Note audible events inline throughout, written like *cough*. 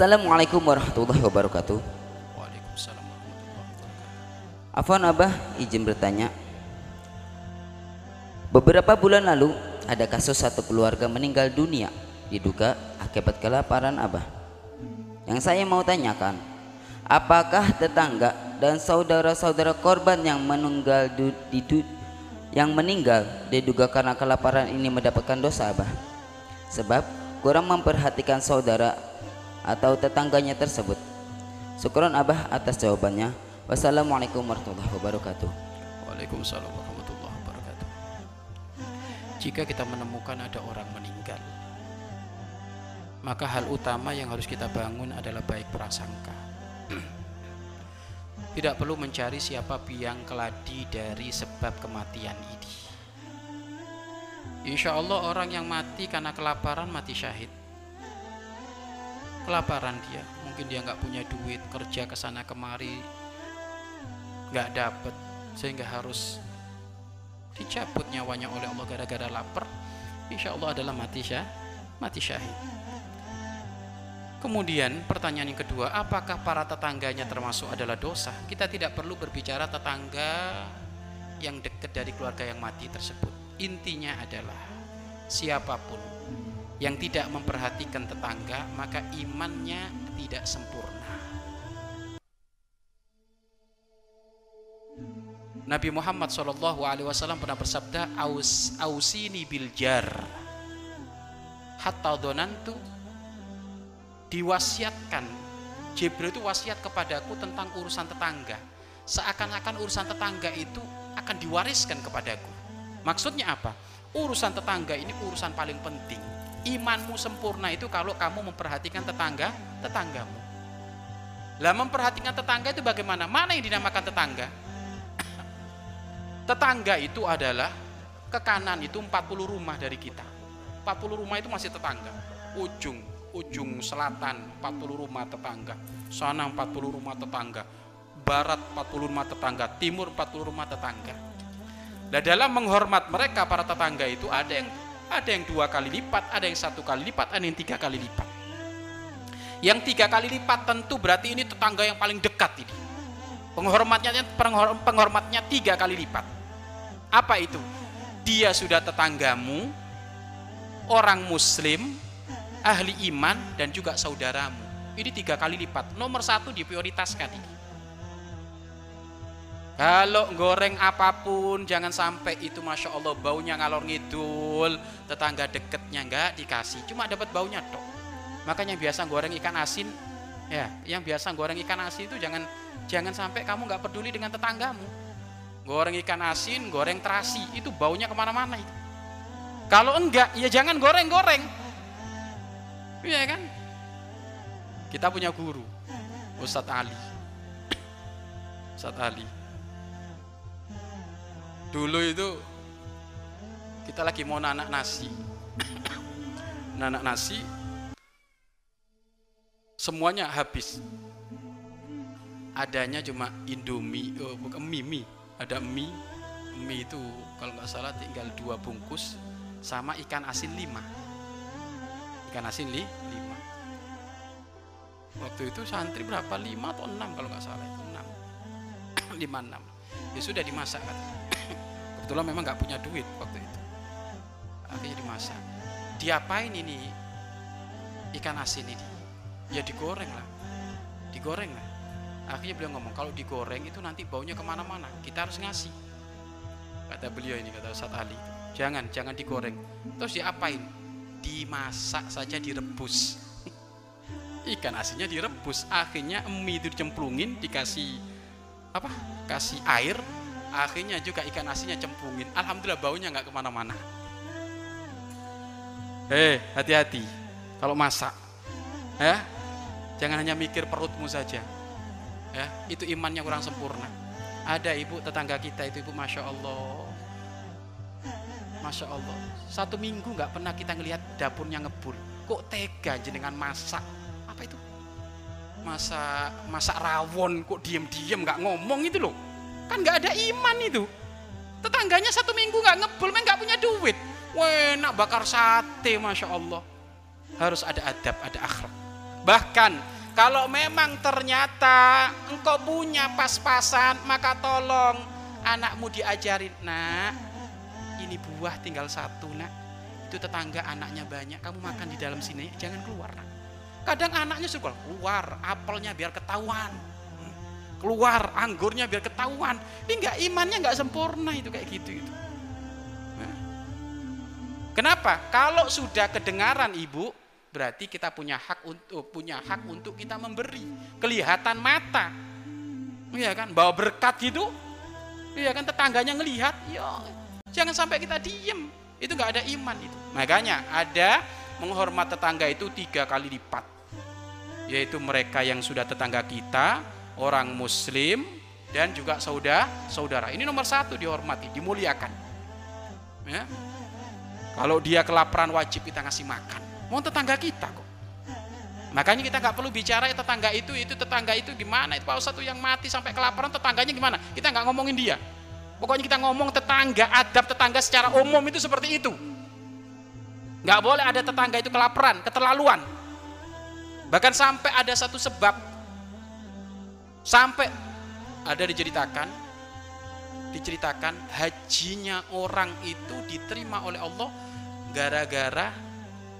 Assalamualaikum warahmatullahi wabarakatuh. Waalaikumsalam warahmatullahi wabarakatuh. Afwan Abah, izin bertanya. Beberapa bulan lalu ada kasus satu keluarga meninggal dunia diduga akibat kelaparan Abah. Yang saya mau tanyakan, apakah tetangga dan saudara-saudara korban yang meninggal du, didu, yang meninggal diduga karena kelaparan ini mendapatkan dosa Abah? Sebab kurang memperhatikan saudara atau tetangganya tersebut. Syukron Abah atas jawabannya. Wassalamualaikum warahmatullahi wabarakatuh. Waalaikumsalam warahmatullahi wabarakatuh. Jika kita menemukan ada orang meninggal, maka hal utama yang harus kita bangun adalah baik prasangka. *clears throat* Tidak perlu mencari siapa biang keladi dari sebab kematian ini. Insya Allah orang yang mati karena kelaparan mati syahid. Kelaparan dia, mungkin dia nggak punya duit, kerja ke sana kemari, nggak dapet, sehingga harus dicabut nyawanya oleh Allah gara-gara lapar. Insya Allah adalah mati syah, mati syahid. Kemudian pertanyaan yang kedua, apakah para tetangganya termasuk adalah dosa? Kita tidak perlu berbicara tetangga yang dekat dari keluarga yang mati tersebut. Intinya adalah siapa pun yang tidak memperhatikan tetangga, maka imannya tidak sempurna. Nabi Muhammad Shallallahu Alaihi Wasallam pernah bersabda, Aus, ausini biljar, hatta donantu diwasiatkan. Jibril itu wasiat kepadaku tentang urusan tetangga. Seakan-akan urusan tetangga itu akan diwariskan kepadaku. Maksudnya apa? Urusan tetangga ini urusan paling penting imanmu sempurna itu kalau kamu memperhatikan tetangga tetanggamu. Lah memperhatikan tetangga itu bagaimana? Mana yang dinamakan tetangga? Tetangga itu adalah ke kanan itu 40 rumah dari kita. 40 rumah itu masih tetangga. Ujung ujung selatan 40 rumah tetangga. Sana 40 rumah tetangga. Barat 40 rumah tetangga. Timur 40 rumah tetangga. Nah dalam menghormat mereka para tetangga itu ada yang ada yang dua kali lipat ada yang satu kali lipat ada yang tiga kali lipat yang tiga kali lipat tentu berarti ini tetangga yang paling dekat ini penghormatnya penghormatnya tiga kali lipat apa itu dia sudah tetanggamu orang muslim ahli iman dan juga saudaramu. Ini tiga kali lipat. Nomor satu diprioritaskan ini. Kalau goreng apa pun jangan sampai itu masya Allah baunya ngalor ngidul tetangga deketnya nggak dikasih cuma dapat baunya tok makanya biasa goreng ikan asin ya yang biasa goreng ikan asin itu jangan jangan sampai kamu nggak peduli dengan tetanggamu goreng ikan asin goreng terasi itu baunya ke mana-mana itu kalau enggak ya jangan goreng-goreng Iya kan? Kita punya guru, Ustadz Ali. Ustadz Ali. Dulu itu kita lagi mau nanak nasi. *coughs* nanak nasi semuanya habis. Adanya cuma Indomie, oh, bukan mie, mie. Ada mie, mie itu kalau nggak salah tinggal dua bungkus sama ikan asin lima ikan asin li, lima waktu itu santri berapa lima atau enam kalau nggak salah itu enam *coughs* lima enam ya sudah dimasak kan kebetulan memang nggak punya duit waktu itu. Akhirnya dimasak. Diapain ini? Ikan asin ini. Ya digoreng lah. Digoreng lah. Akhirnya beliau ngomong kalau digoreng itu nanti baunya ke mana-mana. Kita harus ngasih. Kata beliau ini kata Ustadz Ali jangan jangan digoreng. Terus diapain? Dimasak saja direbus. *laughs* Ikan asinnya direbus. Akhirnya mie itu dicemplungin dikasih apa? Kasih air akhirnya juga ikan asinnya cemplungin alhamdulillah baunya nggak ke mana-mana. Hei hati-hati. Kalau masak ya jangan hanya mikir perutmu saja. Ya itu imannya kurang sempurna. Ada ibu tetangga kita itu ibu masya Allah. Masya Allah. Satu minggu nggak pernah kita ngelihat dapurnya ngebul. Kok tega jenengan masak? Apa itu? Masak masak rawon Kok diem-diem nggak ngomong itu loh Kan nggak ada iman itu Tetangganya satu minggu nggak ngebul Memang nggak punya duit Wah enak bakar sate Masya Allah Harus ada adab, ada akhlak Bahkan kalau memang ternyata engkau punya pas-pasan, maka tolong anakmu diajarin, nak. Ini buah tinggal satu, nak. Itu tetangga anaknya banyak, kamu makan di dalam sini, jangan keluar, nak. Kadang anaknya suka keluar, apelnya biar ketahuan. Keluar anggurnya biar ketahuan. Ini enggak imannya enggak sempurna itu kayak gitu itu. Nah. Kenapa? Kalau sudah kedengaran ibu, berarti kita punya hak untuk punya hak untuk kita memberi. Kelihatan mata. Iya kan? Bawa berkat gitu. Iya kan tetangganya ngelihat, ya jangan sampai kita diem. Itu enggak ada iman itu. Makanya ada menghormat tetangga itu tiga kali lipat. Yaitu mereka yang sudah tetangga kita, orang muslim dan juga saudara saudara. Ini nomor satu dihormati dimuliakan. Ya. Kalau dia kelaparan wajib kita ngasih makan. Mau tetangga kita kok. Makanya kita nggak perlu bicara ya, tetangga itu itu tetangga itu gimana? Itu pak satu yang mati sampai kelaparan tetangganya gimana? Kita nggak ngomongin dia. Pokoknya kita ngomong tetangga adab tetangga secara umum itu seperti itu. Nggak boleh ada tetangga itu kelaparan keterlaluan. Bahkan sampai ada satu sebab Sampai ada diceritakan diceritakan hajinya orang itu diterima oleh Allah gara-gara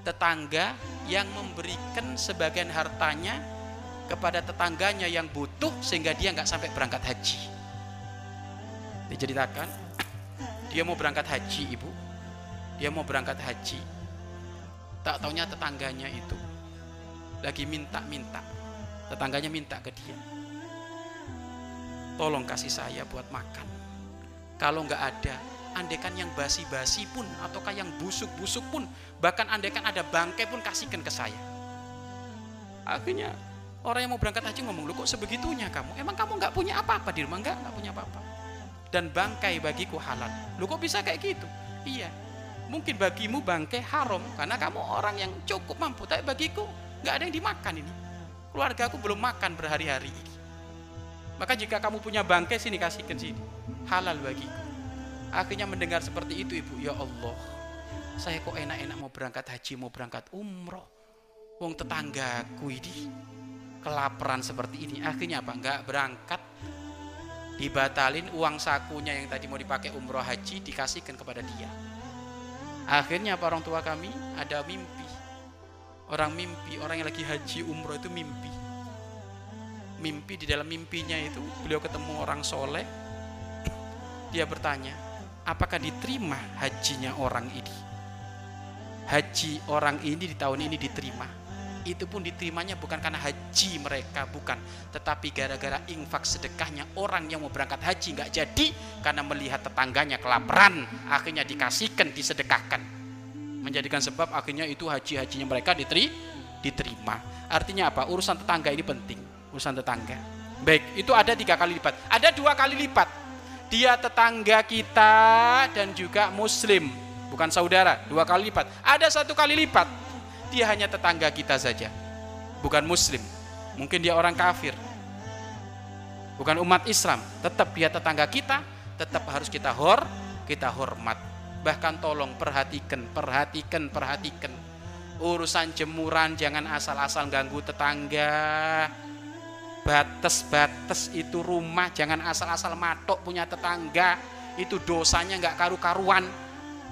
tetangga yang memberikan sebagian hartanya kepada tetangganya yang butuh sehingga dia nggak sampai berangkat haji. Diceritakan dia mau berangkat haji ibu, dia mau berangkat haji. Tak taunya tetangganya itu lagi minta-minta, tetangganya minta ke dia tolong kasih saya buat makan. Kalau nggak ada, andekan yang basi-basi pun, ataukah yang busuk-busuk pun, bahkan andekan ada bangkai pun kasihkan ke saya. Akhirnya orang yang mau berangkat haji ngomong, lu kok sebegitunya kamu? Emang kamu nggak punya apa-apa di rumah? Nggak, nggak punya apa-apa. Dan bangkai bagiku halal. Lu kok bisa kayak gitu? Iya, mungkin bagimu bangkai haram karena kamu orang yang cukup mampu, tapi bagiku nggak ada yang dimakan ini. Keluarga aku belum makan berhari-hari. Maka jika kamu punya bangkai sini kasihkan sini. Halal bagiku. Akhirnya mendengar seperti itu ibu, ya Allah. Saya kok enak-enak mau berangkat haji, mau berangkat umroh. Wong tetanggaku ini kelaparan seperti ini. Akhirnya apa? Enggak berangkat. Dibatalin uang sakunya yang tadi mau dipakai umroh haji dikasihkan kepada dia. Akhirnya apa orang tua kami ada mimpi. Orang mimpi, orang yang lagi haji umroh itu mimpi mimpi di dalam mimpinya itu beliau ketemu orang soleh. Dia bertanya apakah diterima hajinya orang ini? Haji orang ini di tahun ini diterima. Itu pun diterimanya bukan karena haji mereka bukan. Tetapi gara-gara infak sedekahnya orang yang mau berangkat haji nggak jadi karena melihat tetangganya kelaparan akhirnya dikasihkan disedekahkan. Menjadikan sebab akhirnya itu haji-hajinya mereka diterima. Artinya apa? Urusan tetangga ini penting urusan tetangga. Baik, itu ada tiga kali lipat. Ada dua kali lipat. Dia tetangga kita dan juga muslim, bukan saudara. Dua kali lipat. Ada satu kali lipat. Dia hanya tetangga kita saja, bukan muslim. Mungkin dia orang kafir, bukan umat Islam. Tetap dia tetangga kita, tetap harus kita hor, kita hormat. Bahkan tolong perhatikan, perhatikan, perhatikan. Urusan jemuran jangan asal-asal ganggu tetangga batas-batas itu rumah jangan asal-asal matok punya tetangga. Itu dosanya nggak karu-karuan.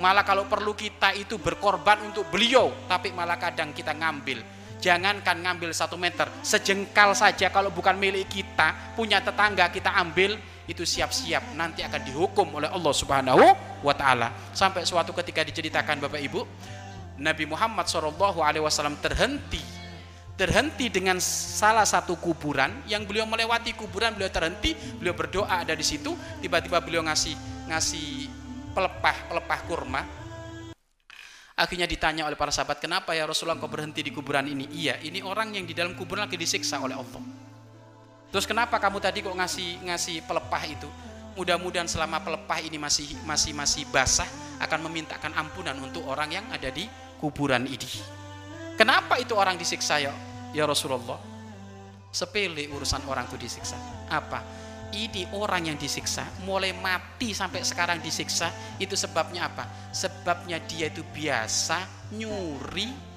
Malah kalau perlu kita itu berkorban untuk beliau tapi malah kadang kita ngambil. Jangankan ngambil satu meter sejengkal saja. Kalau bukan milik kita punya tetangga kita ambil itu siap-siap. Nanti akan dihukum oleh Allah Subhanahu wa taala. Sampai suatu ketika diceritakan Bapak Ibu Nabi Muhammad SAW terhenti terhenti dengan salah satu kuburan yang beliau melewati kuburan beliau terhenti beliau berdoa ada di situ tiba-tiba beliau ngasih ngasih pelepah pelepah kurma. Akhirnya ditanya oleh para sahabat kenapa ya Rasulullah kau berhenti di kuburan ini? Iya ini orang yang di dalam kuburan lagi disiksa oleh Allah. Terus kenapa kamu tadi kok ngasih ngasih pelepah itu? Mudah-mudahan selama pelepah ini masih masih masih basah akan memintakan ampunan untuk orang yang ada di kuburan ini. Kenapa itu orang disiksa ya Ya Rasulullah, sepele urusan orang itu disiksa. Apa? Ini orang yang disiksa, mulai mati sampai sekarang disiksa, itu sebabnya apa? Sebabnya dia itu biasa nyuri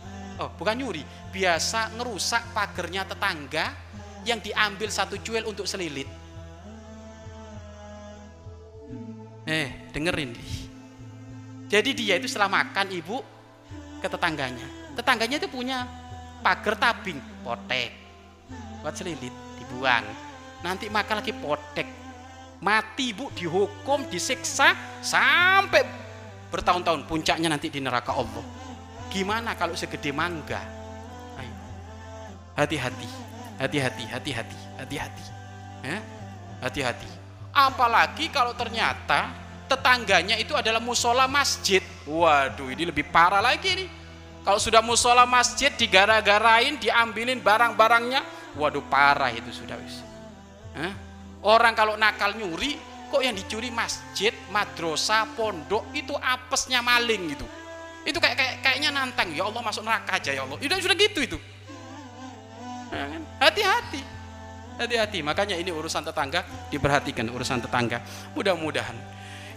oh bukan nyuri, biasa ngerusak pagernya tetangga yang diambil satu cuil untuk selilit. Eh, dengerin. Jadi dia itu setelah makan ibu ke tetangganya. Tetangganya itu punya pagar tabing, potek. Buat selilit, dibuang. Nanti makan lagi potek. Mati ibu dihukum, disiksa sampai bertahun-tahun puncaknya nanti di neraka Allah. Gimana kalau segede mangga? Ayo. Hati-hati, hati-hati, hati-hati, hati-hati. Ya? Hati-hati. Apalagi kalau ternyata tetangganya itu adalah musola masjid. Waduh, ini lebih parah lagi nih. Kalau sudah musola masjid digara-garain, diambilin barang-barangnya, waduh parah itu sudah wis. Orang kalau nakal nyuri, kok yang dicuri masjid, madrasah, pondok itu apesnya maling gitu. Itu kayak, kayak kayaknya nantang, ya Allah masuk neraka aja ya Allah. Itu sudah gitu itu. Hati-hati. Hati-hati. Makanya ini urusan tetangga diperhatikan urusan tetangga. Mudah-mudahan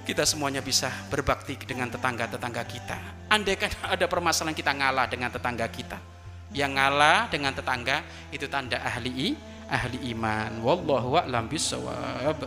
kita semuanya bisa berbakti dengan tetangga-tetangga kita. Andai kan *laughs* ada permasalahan kita ngalah dengan tetangga kita. Yang ngalah dengan tetangga itu tanda ahli ahli iman wallahu a'lam bissawab